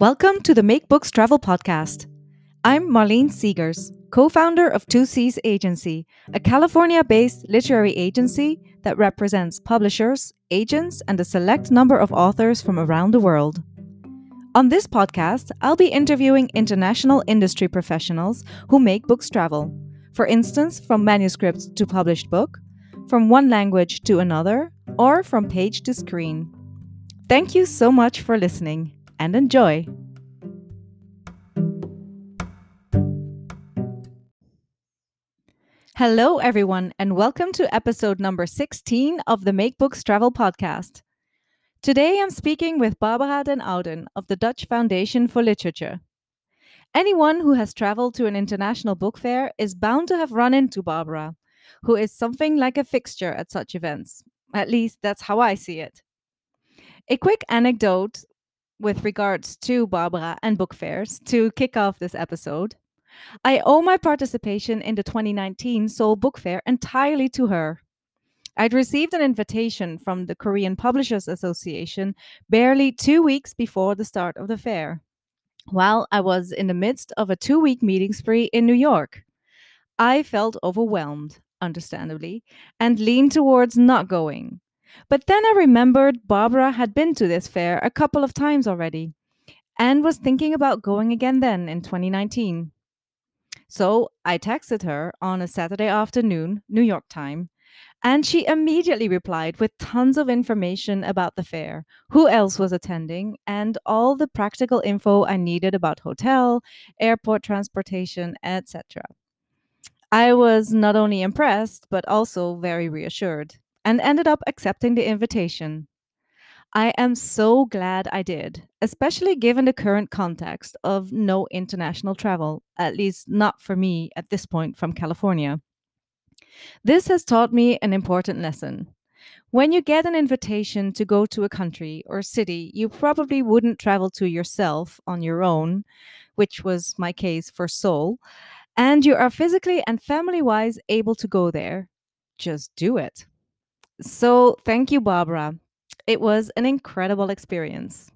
Welcome to the Make Books Travel Podcast. I'm Marleen Seegers, co founder of Two Seas Agency, a California based literary agency that represents publishers, agents, and a select number of authors from around the world. On this podcast, I'll be interviewing international industry professionals who make books travel. For instance, from manuscript to published book, from one language to another, or from page to screen. Thank you so much for listening and enjoy. Hello, everyone, and welcome to episode number 16 of the Make Books Travel podcast. Today I'm speaking with Barbara den Ouden of the Dutch Foundation for Literature. Anyone who has traveled to an international book fair is bound to have run into Barbara, who is something like a fixture at such events. At least that's how I see it. A quick anecdote with regards to Barbara and book fairs to kick off this episode. I owe my participation in the 2019 Seoul Book Fair entirely to her. I'd received an invitation from the Korean Publishers Association barely two weeks before the start of the fair, while I was in the midst of a two week meeting spree in New York. I felt overwhelmed, understandably, and leaned towards not going. But then I remembered Barbara had been to this fair a couple of times already and was thinking about going again then in 2019. So I texted her on a Saturday afternoon, New York time, and she immediately replied with tons of information about the fair, who else was attending, and all the practical info I needed about hotel, airport transportation, etc. I was not only impressed, but also very reassured and ended up accepting the invitation. I am so glad I did, especially given the current context of no international travel, at least not for me at this point from California. This has taught me an important lesson. When you get an invitation to go to a country or city you probably wouldn't travel to yourself on your own, which was my case for Seoul, and you are physically and family wise able to go there, just do it. So, thank you, Barbara. It was an incredible experience.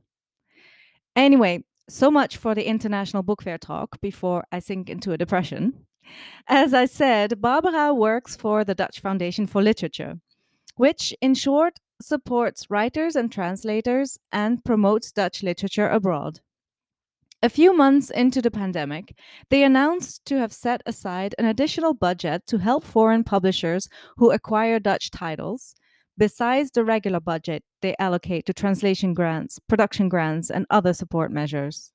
Anyway, so much for the International Book Fair talk before I sink into a depression. As I said, Barbara works for the Dutch Foundation for Literature, which, in short, supports writers and translators and promotes Dutch literature abroad. A few months into the pandemic, they announced to have set aside an additional budget to help foreign publishers who acquire Dutch titles, besides the regular budget they allocate to translation grants, production grants, and other support measures.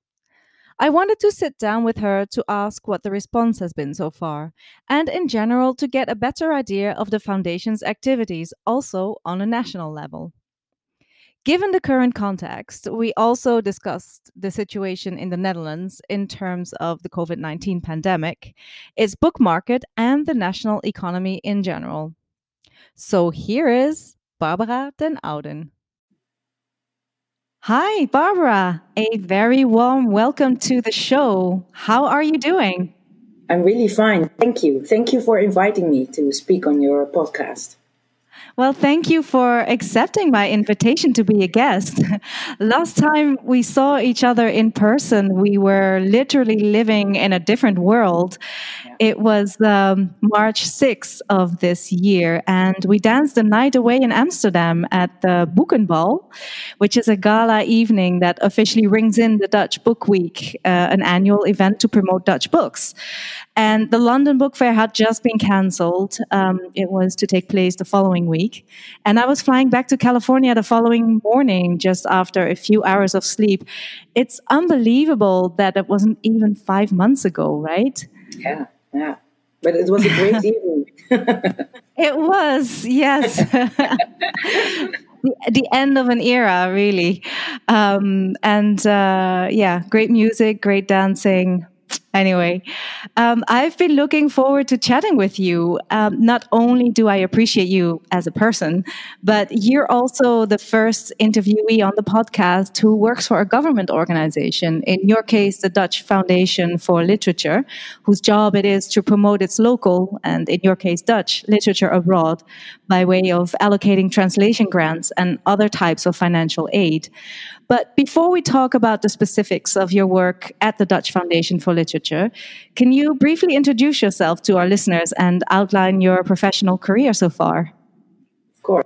I wanted to sit down with her to ask what the response has been so far, and in general to get a better idea of the Foundation's activities also on a national level. Given the current context, we also discussed the situation in the Netherlands in terms of the COVID 19 pandemic, its book market, and the national economy in general. So here is Barbara den Ouden. Hi, Barbara. A very warm welcome to the show. How are you doing? I'm really fine. Thank you. Thank you for inviting me to speak on your podcast. Well, thank you for accepting my invitation to be a guest. Last time we saw each other in person, we were literally living in a different world. It was um, March 6th of this year, and we danced the night away in Amsterdam at the Boekenbal, which is a gala evening that officially rings in the Dutch Book Week, uh, an annual event to promote Dutch books. And the London Book Fair had just been cancelled. Um, it was to take place the following week. And I was flying back to California the following morning, just after a few hours of sleep. It's unbelievable that it wasn't even five months ago, right? Yeah, yeah. But it was a great evening. it was, yes. the, the end of an era, really. Um, and uh, yeah, great music, great dancing Anyway, um, I've been looking forward to chatting with you. Um, not only do I appreciate you as a person, but you're also the first interviewee on the podcast who works for a government organization. In your case, the Dutch Foundation for Literature, whose job it is to promote its local, and in your case, Dutch, literature abroad by way of allocating translation grants and other types of financial aid. But before we talk about the specifics of your work at the Dutch Foundation for Literature, can you briefly introduce yourself to our listeners and outline your professional career so far? Of course.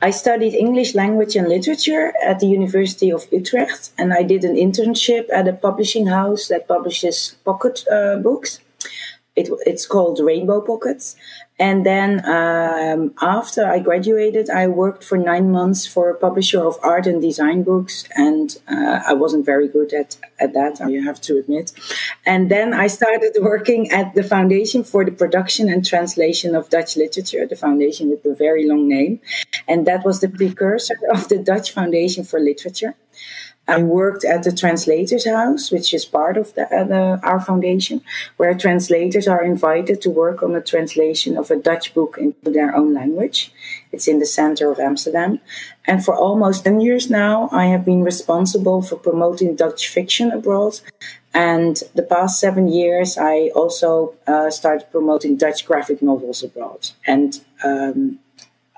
I studied English language and literature at the University of Utrecht, and I did an internship at a publishing house that publishes pocket uh, books. It, it's called Rainbow Pockets. And then um, after I graduated, I worked for nine months for a publisher of art and design books. And uh, I wasn't very good at, at that, you have to admit. And then I started working at the Foundation for the Production and Translation of Dutch Literature, the foundation with a very long name. And that was the precursor of the Dutch Foundation for Literature. I worked at the Translators House, which is part of the, uh, our foundation, where translators are invited to work on the translation of a Dutch book into their own language. It's in the center of Amsterdam. And for almost 10 years now, I have been responsible for promoting Dutch fiction abroad. And the past seven years, I also uh, started promoting Dutch graphic novels abroad. And um,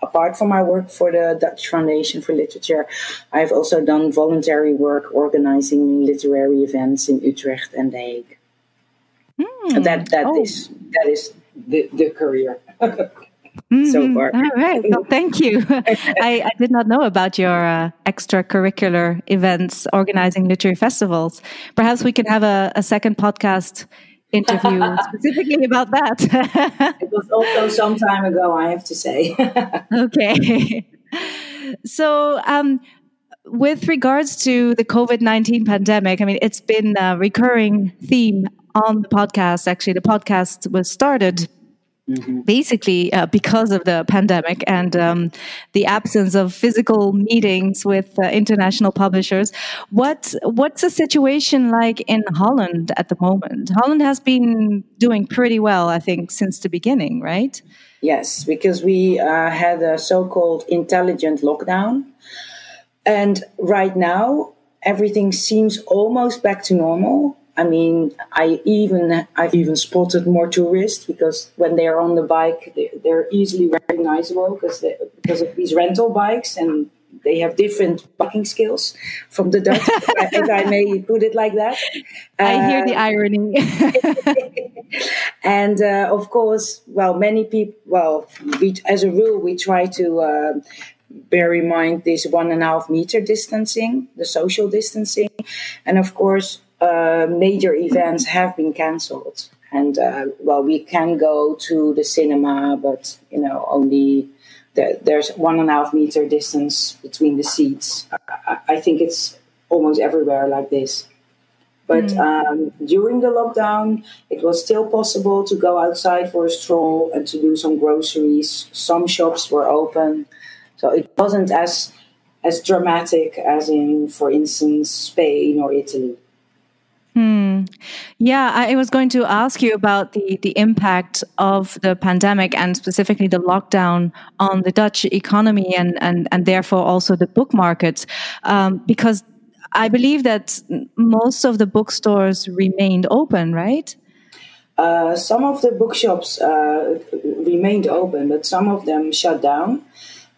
apart from my work for the Dutch Foundation for Literature, I've also done voluntary work organizing literary events in Utrecht and The Hague. Mm. That that oh. is, that is the, the career. Mm-hmm. so far. All right. Well, thank you. I, I, did not know about your uh, extracurricular events organizing literary festivals. Perhaps we can have a, a second podcast interview specifically about that. it was also some time ago, I have to say. okay. So, um, with regards to the COVID 19 pandemic, I mean, it's been a recurring theme on the podcast. Actually, the podcast was started Mm-hmm. Basically, uh, because of the pandemic and um, the absence of physical meetings with uh, international publishers, what what's the situation like in Holland at the moment? Holland has been doing pretty well, I think, since the beginning, right? Yes, because we uh, had a so-called intelligent lockdown, and right now everything seems almost back to normal I mean, I even I've even spotted more tourists because when they are on the bike, they're, they're easily recognizable because they, because of these rental bikes and they have different biking skills from the Dutch, if I may put it like that. I hear the uh, irony. and uh, of course, well, many people. Well, we, as a rule, we try to. Uh, bear in mind this one and a half meter distancing, the social distancing, and of course, uh, major events have been cancelled. And uh, well, we can go to the cinema, but you know, only the, there's one and a half meter distance between the seats. I, I think it's almost everywhere like this. But mm. um, during the lockdown, it was still possible to go outside for a stroll and to do some groceries. Some shops were open, so it wasn't as as dramatic as in, for instance, Spain or Italy. Hmm. Yeah, I was going to ask you about the, the impact of the pandemic and specifically the lockdown on the Dutch economy and, and, and therefore also the book market, um, because I believe that most of the bookstores remained open, right? Uh, some of the bookshops uh, remained open, but some of them shut down.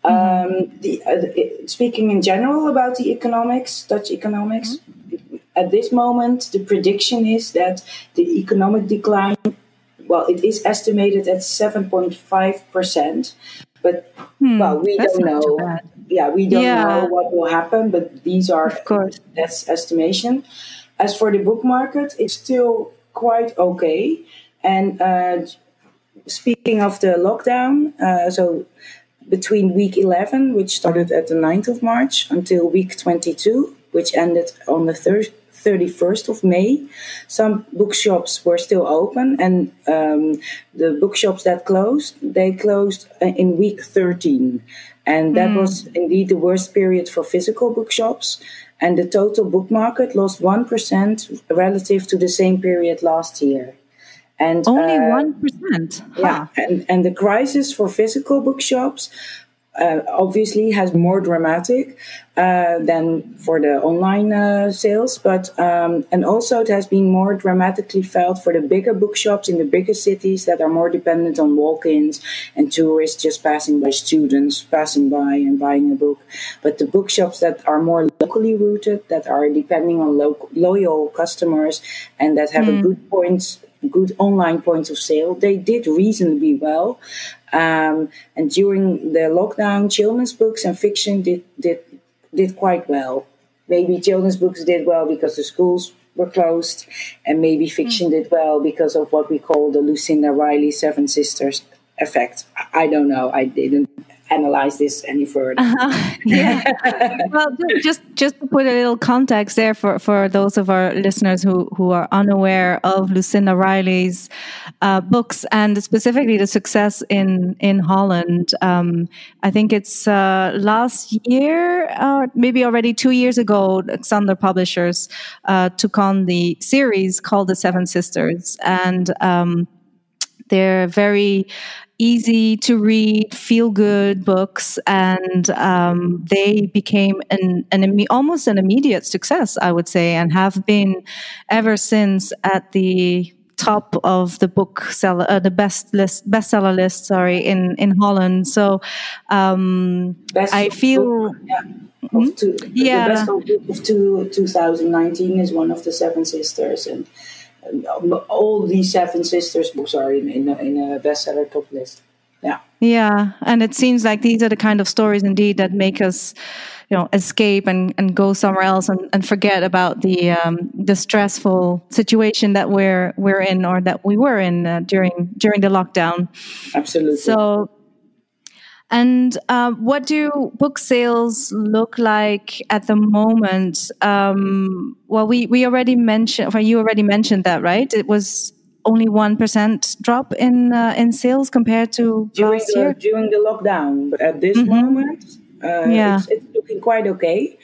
Mm-hmm. Um, the, uh, speaking in general about the economics, Dutch economics, mm-hmm at this moment, the prediction is that the economic decline, well, it is estimated at 7.5%. But, hmm, well, we don't know. Yeah, we don't yeah. know what will happen, but these are, of course, that's estimation. As for the book market, it's still quite okay. And uh, speaking of the lockdown, uh, so between week 11, which started at the 9th of March, until week 22, which ended on the 3rd 31st of May. Some bookshops were still open, and um, the bookshops that closed, they closed uh, in week 13. And that mm. was indeed the worst period for physical bookshops. and the total book market lost 1% relative to the same period last year. And only uh, one uh, Yeah, and, and the crisis for physical bookshops uh, obviously has more dramatic uh, than for the online uh, sales, but um, and also it has been more dramatically felt for the bigger bookshops in the bigger cities that are more dependent on walk-ins and tourists just passing by, students passing by and buying a book. But the bookshops that are more locally rooted, that are depending on lo- loyal customers and that have mm. a good points good online points of sale. They did reasonably well. Um, and during the lockdown, children's books and fiction did, did, did quite well. Maybe children's books did well because the schools were closed, and maybe fiction mm. did well because of what we call the Lucinda Riley Seven Sisters effect. I don't know. I didn't analyze this any further. Uh-huh. Yeah. well, just just to put a little context there for, for those of our listeners who, who are unaware of Lucinda Riley's uh, books and specifically the success in in Holland. Um, I think it's uh, last year, uh, maybe already two years ago, Xander Publishers uh, took on the series called The Seven Sisters, and um, they're very easy to read, feel good books, and um, they became an, an almost an immediate success, I would say, and have been ever since at the top of the book seller, uh, the best list, bestseller list. Sorry, in in Holland. So um, I feel. Book, yeah. Hmm? Two, yeah. The best book of two, 2019 is one of the Seven Sisters, and all these seven sisters books are in, in, a, in a bestseller top list. Yeah. Yeah. And it seems like these are the kind of stories indeed that make us, you know, escape and, and go somewhere else and, and forget about the um, the stressful situation that we're we're in or that we were in uh, during during the lockdown. Absolutely. So and uh, what do book sales look like at the moment? Um, well, we, we already mentioned, well, you already mentioned that, right? It was only one percent drop in uh, in sales compared to during last the, year during the lockdown. But at this mm-hmm. moment, uh, yeah. It's, it's, looking quite okay.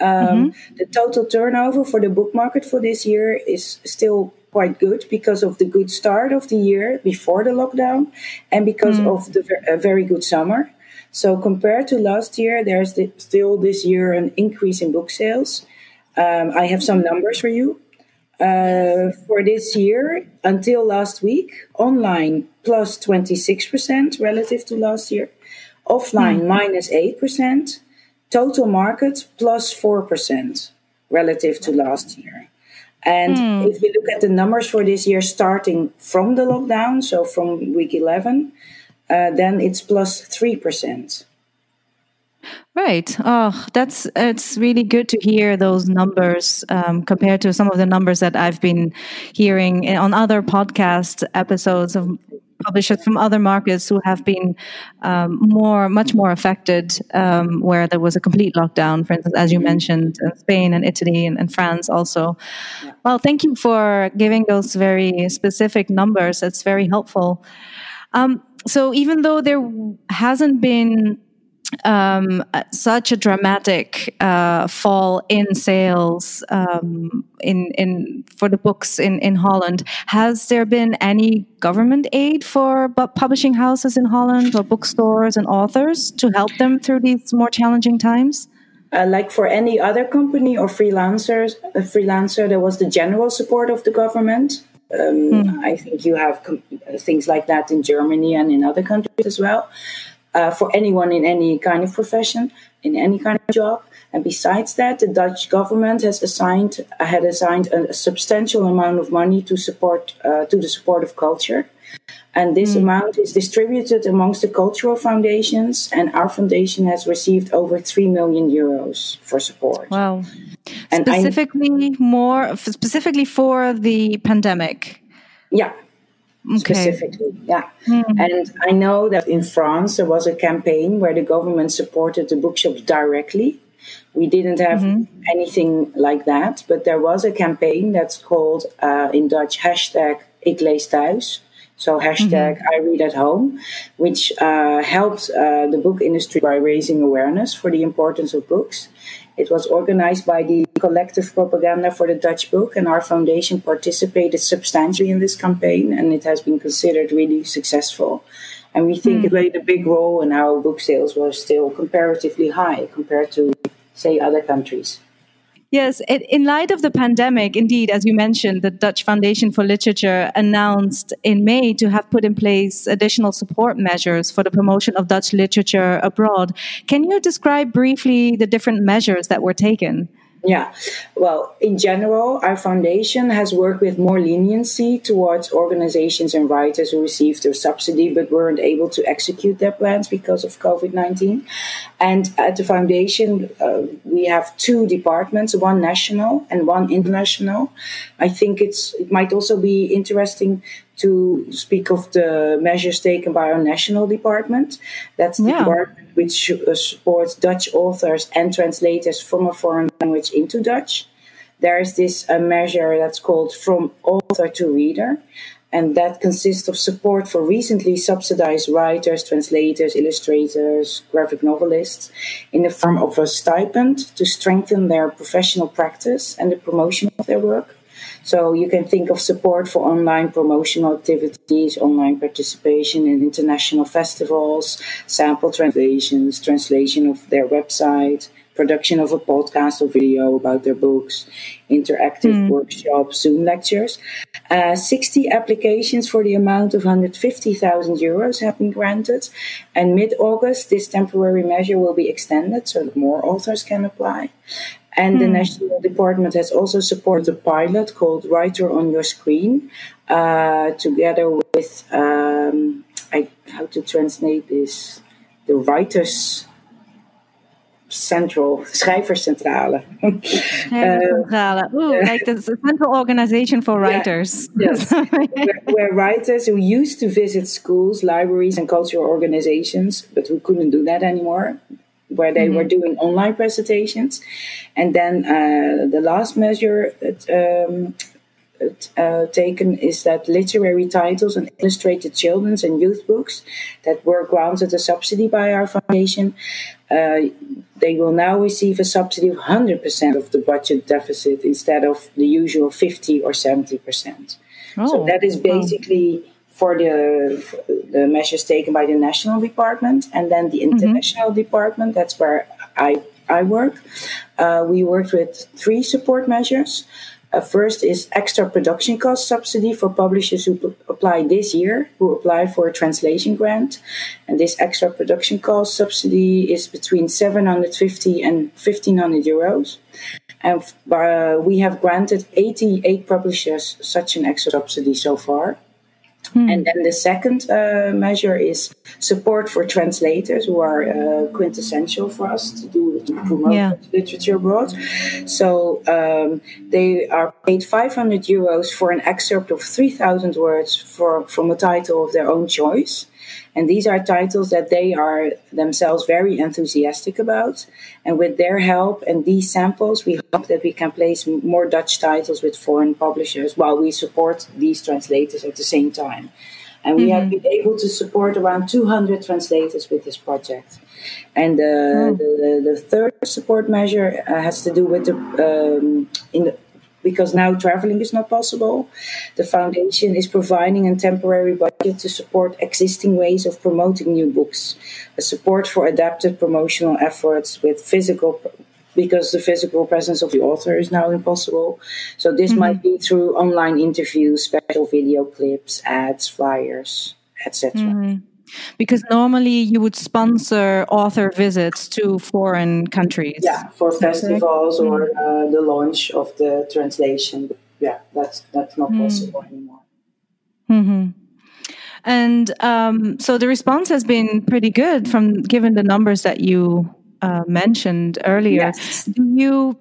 Um, mm-hmm. The total turnover for the book market for this year is still quite good because of the good start of the year before the lockdown and because mm. of the ver- very good summer. So compared to last year, there's the, still this year an increase in book sales. Um, I have some numbers for you. Uh, for this year, until last week, online plus 26% relative to last year, offline mm. minus 8%, total market plus 4% relative to last year. And mm. if you look at the numbers for this year, starting from the lockdown, so from week 11, uh, then it's plus 3%. Right. Oh, that's it's really good to hear those numbers um, compared to some of the numbers that I've been hearing on other podcast episodes of publishers from other markets who have been um, more, much more affected, um, where there was a complete lockdown. For instance, as you mm-hmm. mentioned, Spain and Italy and, and France also. Yeah. Well, thank you for giving those very specific numbers. It's very helpful. Um, so even though there hasn't been um, such a dramatic uh, fall in sales um, in in for the books in in Holland. Has there been any government aid for publishing houses in Holland or bookstores and authors to help them through these more challenging times? Uh, like for any other company or freelancers, a freelancer, there was the general support of the government. Um, mm. I think you have com- things like that in Germany and in other countries as well uh, for anyone in any kind of profession, in any kind of job. And besides that, the Dutch government has assigned had assigned a, substantial amount of money to support uh, to the support of culture. And this mm. amount is distributed amongst the cultural foundations, and our foundation has received over three million euros for support. Wow! And specifically, I, more specifically for the pandemic. Yeah, okay. specifically. Yeah. Mm. And I know that in France there was a campaign where the government supported the bookshops directly. We didn't have mm-hmm. anything like that, but there was a campaign that's called uh, in Dutch hashtag Ik lees thuis. So hashtag mm-hmm. I read at home, which uh, helped uh, the book industry by raising awareness for the importance of books. It was organized by the Collective Propaganda for the Dutch Book, and our foundation participated substantially in this campaign, and it has been considered really successful. And we think mm. it played a big role in how book sales were still comparatively high compared to, say, other countries. Yes, in light of the pandemic, indeed, as you mentioned, the Dutch Foundation for Literature announced in May to have put in place additional support measures for the promotion of Dutch literature abroad. Can you describe briefly the different measures that were taken? Yeah, well, in general, our foundation has worked with more leniency towards organizations and writers who received their subsidy but weren't able to execute their plans because of COVID 19. And at the foundation, uh, we have two departments one national and one international. I think it's it might also be interesting to speak of the measures taken by our national department. That's the yeah. department which uh, supports Dutch authors and translators from a foreign language into Dutch. There is this uh, measure that's called From Author to Reader, and that consists of support for recently subsidized writers, translators, illustrators, graphic novelists in the form of a stipend to strengthen their professional practice and the promotion of their work. So you can think of support for online promotional activities, online participation in international festivals, sample translations, translation of their website, production of a podcast or video about their books, interactive mm. workshops, Zoom lectures. Uh, 60 applications for the amount of 150,000 euros have been granted. And mid August, this temporary measure will be extended so that more authors can apply. And the hmm. National Department has also supported a pilot called Writer on Your Screen, uh, together with um, I, how to translate this, the Writers Central, Schrijverscentrale. Schrijverscentrale. Uh, Ooh, like the Central Organization for Writers. Yeah, yes, where, where, writers who used to visit schools, libraries, and cultural organizations, but who couldn't do that anymore, where they mm-hmm. were doing online presentations. And then uh, the last measure that, um, uh, taken is that literary titles and illustrated children's and youth books that were granted a subsidy by our foundation, uh, they will now receive a subsidy of 100% of the budget deficit instead of the usual 50 or 70%. Oh, so that is basically. For the, the measures taken by the national department and then the mm-hmm. international mm-hmm. department that's where i i work uh, we worked with three support measures uh, first is extra production cost subsidy for publishers who p- apply this year, who apply for a translation grant. And this extra production cost subsidy is between 750 and 1500 euros. And uh, we have granted 88 publishers such an extra subsidy so far. Hmm. And then the second uh, measure is support for translators who are uh, quintessential for us to do to promote yeah. literature abroad. So um, they are paid 500 euros for an excerpt of 3,000 words for, from a title of their own choice. And these are titles that they are themselves very enthusiastic about. And with their help and these samples, we hope that we can place more Dutch titles with foreign publishers while we support these translators at the same time. And we mm-hmm. have been able to support around 200 translators with this project. And uh, oh. the, the, third support measure uh, has to do with the um, in the, because now traveling is not possible. The foundation is providing a temporary budget to support existing ways of promoting new books, a support for adapted promotional efforts with physical because the physical presence of the author is now impossible. So this mm-hmm. might be through online interviews, special video clips, ads, flyers, etc. Mm-hmm. Because normally you would sponsor author visits to foreign countries. Yeah, for festivals or mm. uh, the launch of the translation. Yeah, that's that's not mm. possible anymore. Mm-hmm. And um, so the response has been pretty good from given the numbers that you uh, mentioned earlier. Yes. Do you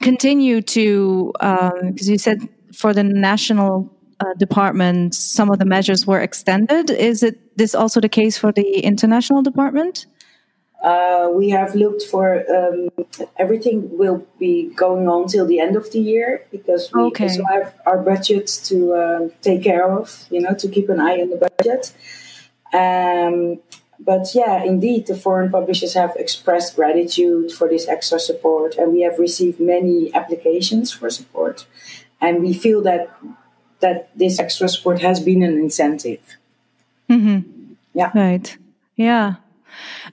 continue to because um, you said for the national uh, department, some of the measures were extended. Is it this also the case for the international department? Uh, we have looked for um, everything will be going on till the end of the year because we Okay. also have our budgets to uh, take care of, you know, to keep an eye on the budget. Um, but yeah, indeed, the foreign publishers have expressed gratitude for this extra support, and we have received many applications for support, and we feel that that this extra support has been an incentive. Yeah. Right. Yeah.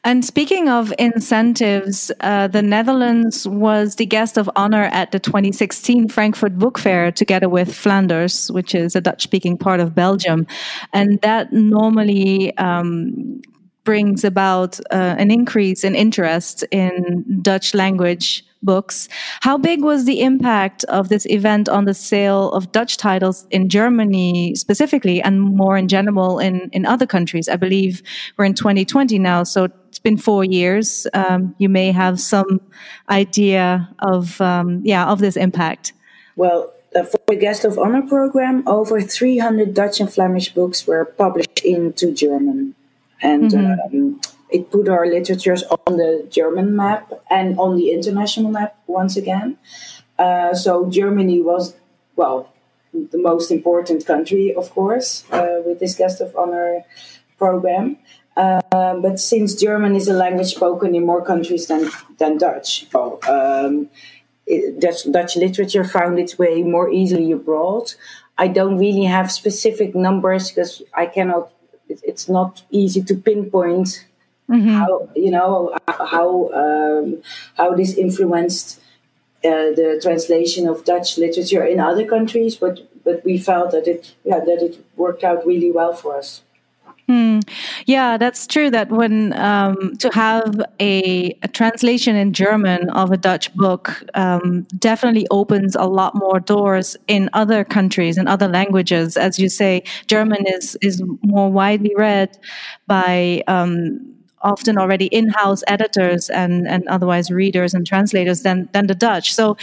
And speaking of incentives, uh, the Netherlands was the guest of honor at the 2016 Frankfurt Book Fair together with Flanders, which is a Dutch speaking part of Belgium. And that normally um, brings about uh, an increase in interest in Dutch language books. How big was the impact of this event on the sale of Dutch titles in Germany specifically and more in general in, in other countries? I believe we're in 2020 now, so it's been four years. Um, you may have some idea of, um, yeah, of this impact. Well, uh, for the guest of honor program, over 300 Dutch and Flemish books were published into German, and um, it put our literatures on the German map and on the international map once again. Uh, so Germany was, well, the most important country, of course, uh, with this guest of honor program. Uh, but since German is a language spoken in more countries than than Dutch, well, um, it, Dutch, Dutch literature found its way more easily abroad. I don't really have specific numbers because I cannot. It, it's not easy to pinpoint how you know how um, how this influenced uh, the translation of Dutch literature in other countries, but but we felt that it yeah that it worked out really well for us. Yeah, that's true. That when um, to have a, a translation in German of a Dutch book um, definitely opens a lot more doors in other countries and other languages. As you say, German is is more widely read by. Um, often already in-house editors and, and otherwise readers and translators than, than the Dutch. So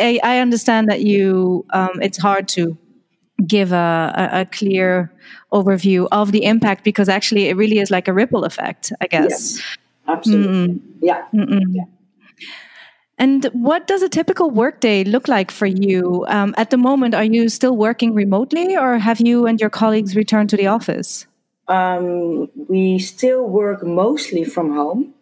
I, I understand that you um, it's hard to give a, a, a clear overview of the impact because actually it really is like a ripple effect, I guess. Yes, absolutely. Yeah. yeah. And what does a typical workday look like for you? Um, at the moment, are you still working remotely or have you and your colleagues returned to the office? Um, we still work mostly from home.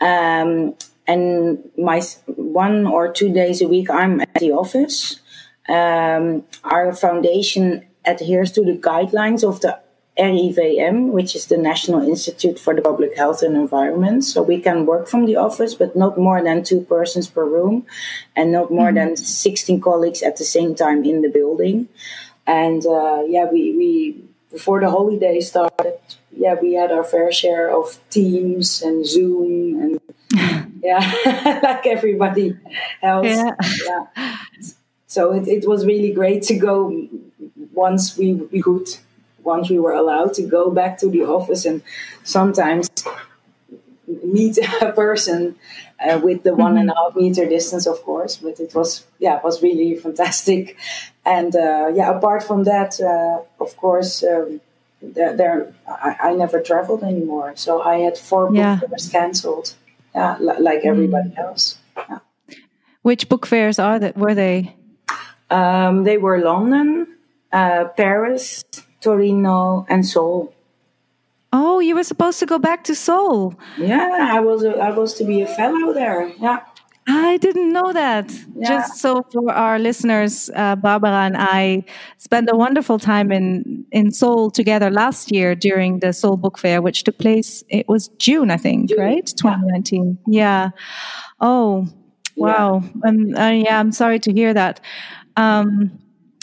Um, and my one or two days a week, I'm at the office. Um, our foundation adheres to the guidelines of the RIVM, which is the National Institute for the Public Health and Environment. So we can work from the office, but not more than two persons per room and not more than 16 colleagues at the same time in the building. And uh, yeah, we, we before the holiday started, yeah, we had our fair share of Teams and Zoom and yeah, like everybody else. Yeah. yeah. So it, it was really great to go once we, we could, once we were allowed to go back to the office and sometimes meet a person uh, with the one and a half meter distance, of course. But it was, yeah, it was really fantastic. And uh, yeah, apart from that, uh, of course, um, there, there I, I, never traveled anymore. So I had four Yeah. book fairs cancelled, yeah, li- like everybody else. Yeah. Which book fairs are that? Were they? Um, they were London, uh, Paris, Torino, and Seoul. Oh, you were supposed to go back to Seoul. Yeah, I was a, I was to be a fellow there. Yeah. I didn't know that. Yeah. Just so for our listeners, uh, Barbara and I spent a wonderful time in in Seoul together last year during the Seoul Book Fair, which took place. It was June, I think, June, right? 2019. Yeah. Oh, wow. Um, uh, yeah, I'm sorry to hear that. Um,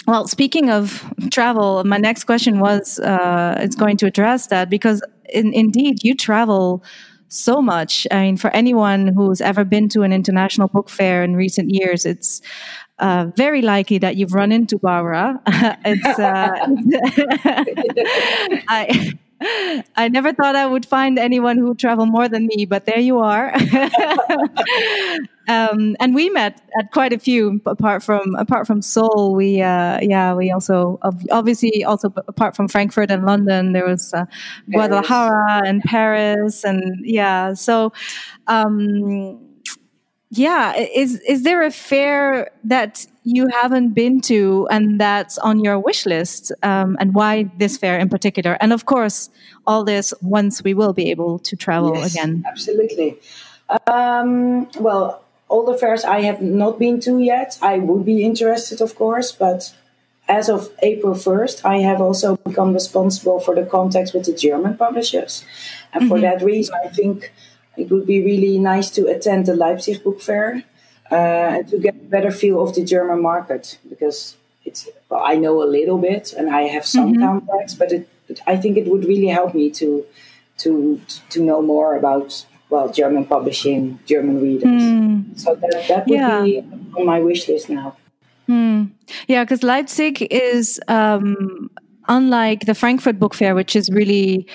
well, speaking of travel, my next question was uh, it's going to address that because in, indeed you travel so much. I mean, for anyone who's ever been to an international book fair in recent years, it's uh, very likely that you've run into Barbara. it's uh, I, I never thought I would find anyone who would travel more than me, but there you are. um, and we met at quite a few. Apart from apart from Seoul, we uh, yeah we also obviously also apart from Frankfurt and London, there was uh, Guadalajara and Paris, and yeah. So um, yeah, is is there a fair that you haven't been to and that's on your wish list, um, and why this fair in particular? And of course, all this once we will be able to travel yes, again. Absolutely. Um, well, all the fairs I have not been to yet. I would be interested, of course, but as of April 1st, I have also become responsible for the contacts with the German publishers. And mm-hmm. for that reason, I think it would be really nice to attend the Leipzig Book Fair uh, and to get a better feel of the German market because it's well, I know a little bit and I have some mm-hmm. contacts, but it, it, I think it would really help me to to to know more about well German publishing, German readers. Mm. So that that would yeah. be on my wish list now. Mm. Yeah, because Leipzig is um, unlike the Frankfurt Book Fair, which is really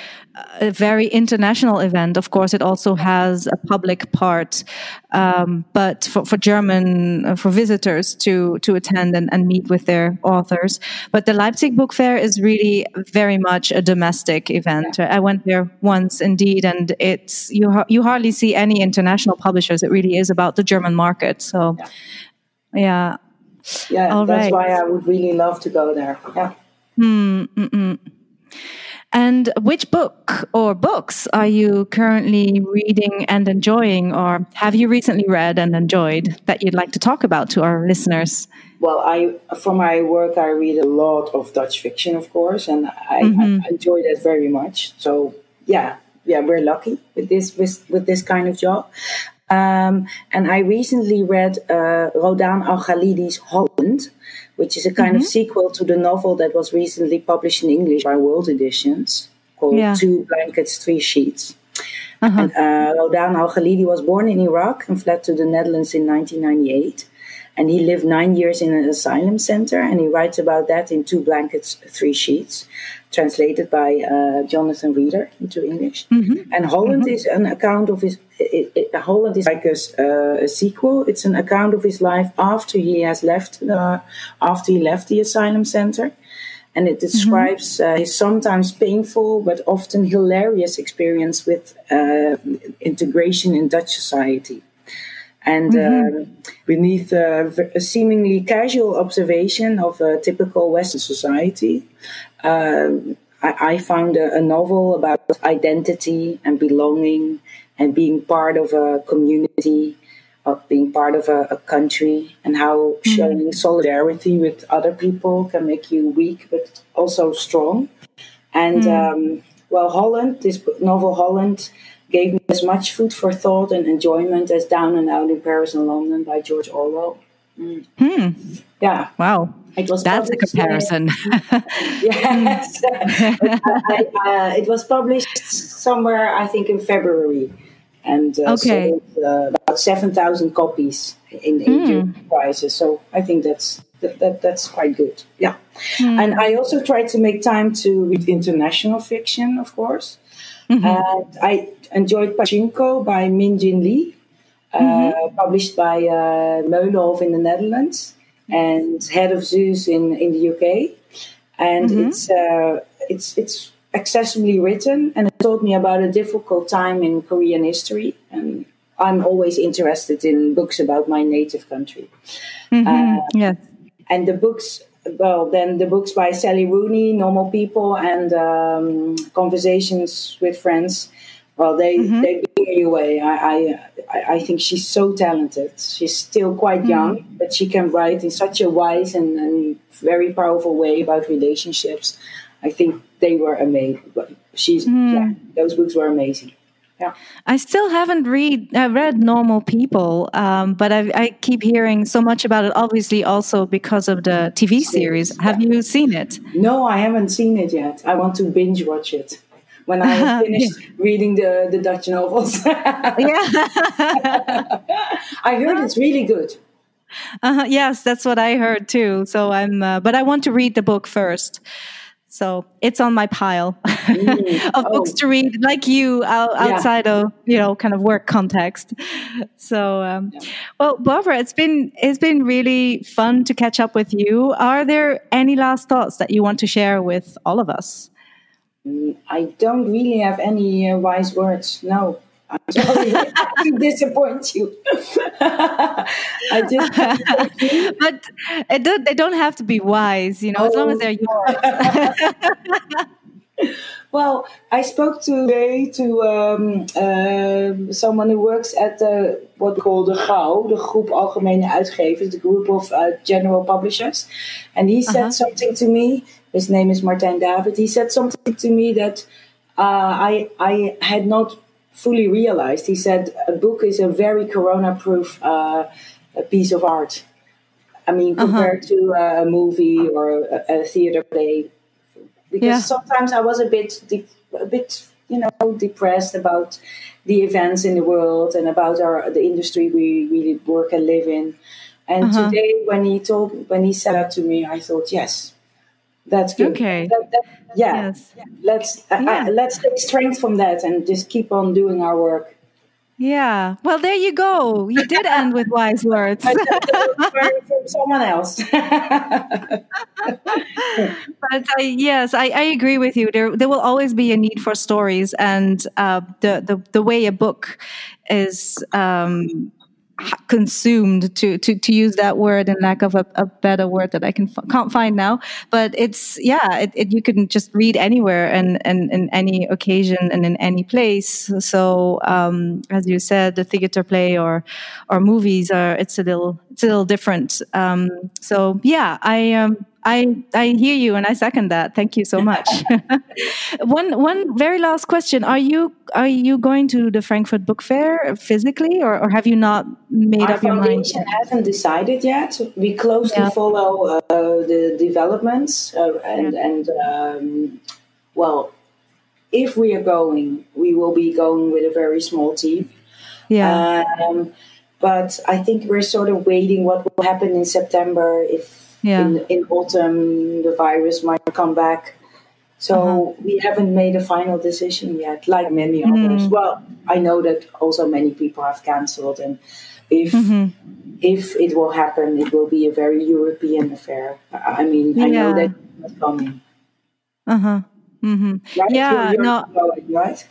a very international event, of course, it also has a public part. Um, but for, for German, uh, for visitors to, to attend and, and meet with their authors. But the Leipzig Book Fair is really very much a domestic event. I went there once indeed, and it's, you, you hardly see any international publishers. It really is about the German market. So, yeah. Yeah, All that's right. why I would really love to go there. Yeah. Mm, and which book or books are you currently reading and enjoying, or have you recently read and enjoyed that you'd like to talk about to our listeners? Well, I for my work I read a lot of Dutch fiction, of course, and I, mm-hmm. I enjoy that very much. So yeah, yeah, we're lucky with this with, with this kind of job. Um, and I recently read uh, Rodaan Al Galidi's Holland, which is a kind mm-hmm. of sequel to the novel that was recently published in English by World Editions called yeah. Two Blankets, Three Sheets. Uh-huh. And, uh, Rodaan Al Galidi was born in Iraq and fled to the Netherlands in 1998. And he lived nine years in an asylum center, and he writes about that in Two Blankets, Three Sheets translated by uh, Jonathan Reeder into English. Mm-hmm. And Holland mm-hmm. is an account of his. It, it, Holland is like a, uh, a, sequel. It's an account of his life after he has left the after he left the asylum center, and it describes mm-hmm. uh, his sometimes painful but often hilarious experience with uh, integration in Dutch society. And mm-hmm. uh, beneath a seemingly casual observation of a typical Western society, um, I, I, found a, a, novel about identity and belonging and being part of a community, of being part of a, a country, and how mm-hmm. showing solidarity with other people can make you weak but also strong. And mm-hmm. um, well, Holland, this novel Holland, gave me as much food for thought and enjoyment as Down and Out in Paris and London by George Orwell. Mm. Hmm. Yeah. Wow. It was That's a comparison. yes. I, uh, it was published somewhere, I think, in February. And uh, okay. sold uh, about 7,000 copies in, in mm. prices. So I think that's that, that, that's quite good. Yeah. Mm. And I also tried to make time to read international fiction, of course. Mm-hmm. And I enjoyed Pachinko by Min Jin Lee, mm-hmm. published by uh, Meulenhoff in the Netherlands and head of Zeus in, in the UK. And mm-hmm. it's uh, it's it's accessibly written, and it told me about a difficult time in Korean history. And I'm always interested in books about my native country. Mm-hmm. Uh, yeah. And the books, well, then the books by Sally Rooney, Normal People, and um, Conversations with Friends well, they mm-hmm. they blew me away. I, I I think she's so talented. She's still quite mm-hmm. young, but she can write in such a wise and, and very powerful way about relationships. I think they were amazing. She's mm. yeah, those books were amazing. Yeah. I still haven't read uh, read Normal People, um, but I, I, keep hearing so much about it. Obviously, also because of the TV series. Have you seen it? No, I haven't seen it yet. I want to binge watch it when I finished reading the, the Dutch novels. yeah. I heard it's really good. Uh, yes, that's what I heard too. So I'm, uh, but I want to read the book first. So it's on my pile mm. of oh. books to read, like you, out, outside yeah. of you know kind of work context. So, um, yeah. well, Barbara, it's been it's been really fun to catch up with you. Are there any last thoughts that you want to share with all of us? I don't really have any uh, wise words. No, I'm sorry to disappoint you. I just, but it do, they don't have to be wise, you know, oh, as long as they're yours. well, I spoke today to um, uh, someone who works at the what we call the GAU, the Groep Algemene Uitgevers, the group of uh, general publishers, and he said uh-huh. something to me. His name is Martijn David. He said something to me that uh, I I had not fully realized. He said a book is a very corona-proof uh, piece of art. I mean, uh-huh. compared uh-huh. to a movie or a, a theater play, because yeah. sometimes I was a bit, de- a bit, you know, depressed about the events in the world and about our the industry we really work and live in. And uh-huh. today, when he told, when he said that to me, I thought, yes, that's good. Okay. That, that, yeah. Yes. Let's uh, yeah. Uh, let's take strength from that and just keep on doing our work. Yeah. Well, there you go. You did end with wise words. from someone else. but I, yes, I, I, agree with you. There, there will always be a need for stories, and uh, the, the the way a book is um, consumed to, to to use that word in lack of a, a better word that I can can't find now. But it's yeah, it, it, you can just read anywhere and and in any occasion and in any place. So um, as you said, the theater play or or movies are it's a little it's a little different. Um, so yeah, I um, I I hear you and I second that. Thank you so much. one one very last question: Are you are you going to the Frankfurt Book Fair physically, or, or have you not made Our up your mind? Our hasn't decided yet. We closely yeah. follow uh, the developments uh, and yeah. and um, well, if we are going, we will be going with a very small team. Yeah. Um, but I think we're sort of waiting what will happen in September if yeah. in, in autumn the virus might come back. So uh-huh. we haven't made a final decision yet, like many mm. others. Well, I know that also many people have cancelled, and if mm-hmm. if it will happen, it will be a very European affair. I mean, yeah. I know that it's coming. Uh huh. Mm-hmm. Right? Yeah. no. Right?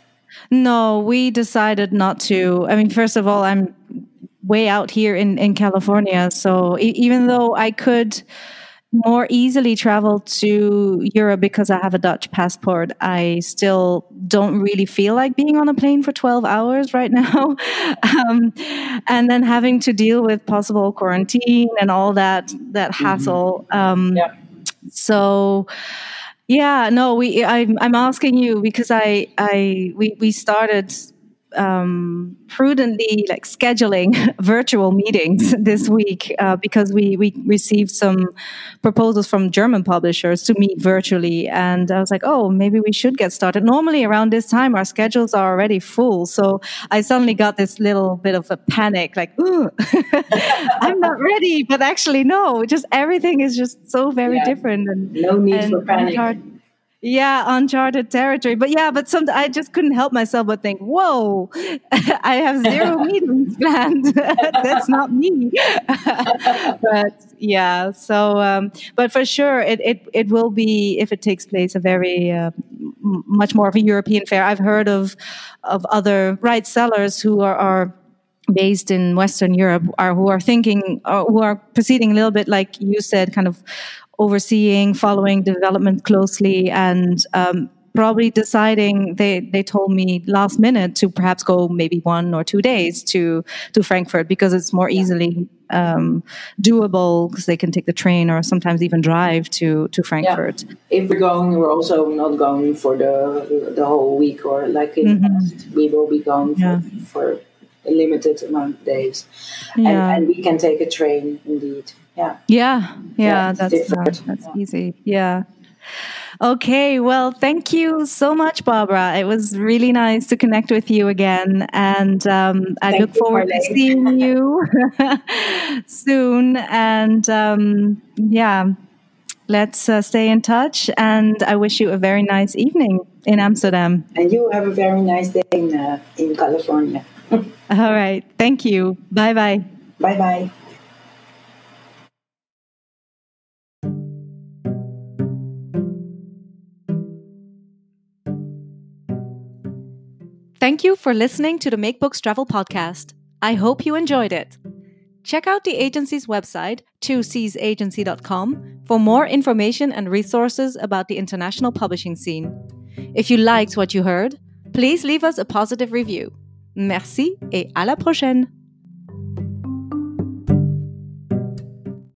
No, we decided not to. I mean, first of all, I'm way out here in, in California. So e- even though I could more easily travel to Europe because I have a Dutch passport, I still don't really feel like being on a plane for 12 hours right now. um, and then having to deal with possible quarantine and all that, that mm-hmm. hassle. Um, yeah. So, yeah, no, we. I'm, I'm asking you because I, I, we, we started um, prudently like scheduling virtual meetings this week uh, because we we received some proposals from German publishers to meet virtually, and I was like, oh, maybe we should get started. Normally around this time, our schedules are already full, so I suddenly got this little bit of a panic, like, I'm not ready, but actually, no, just everything is just so very yeah. different, and no need and for panic yeah uncharted territory. But yeah but some i just couldn't help myself but think whoa i have zero meetings planned. That's not me. But yeah so um, but for sure it, it it will be if it takes place a very uh, much more of a european fair. I've heard of of other right sellers who are, are based in Western Europe are who are thinking, uh, who are proceeding a little bit like you said, kind of overseeing, following development closely, and um, probably deciding. They they told me last minute to perhaps go maybe one or two days to to Frankfurt because it's more easily um, doable because they can take the train or sometimes even drive to to Frankfurt. Yeah. If we're going, we're also not going for the the whole week or like in mm-hmm. we will be going for, yeah. for a limited amount of days, and, and we can take a train indeed yeah yeah yeah, yeah that's uh, that's yeah. easy yeah okay well thank you so much barbara it was really nice to connect with you again and um, i thank look forward to seeing you soon and um, yeah Let's uh, stay in touch, and I wish you a very nice evening in Amsterdam. And you have a very nice day in, uh, in California. All right. Thank you. Bye bye. Bye bye. Thank you for listening to the Make Books Travel podcast. I hope you enjoyed it. Check out the agency's website, 2seasagency.com, for more information and resources about the international publishing scene. If you liked what you heard, please leave us a positive review. Merci et à la prochaine!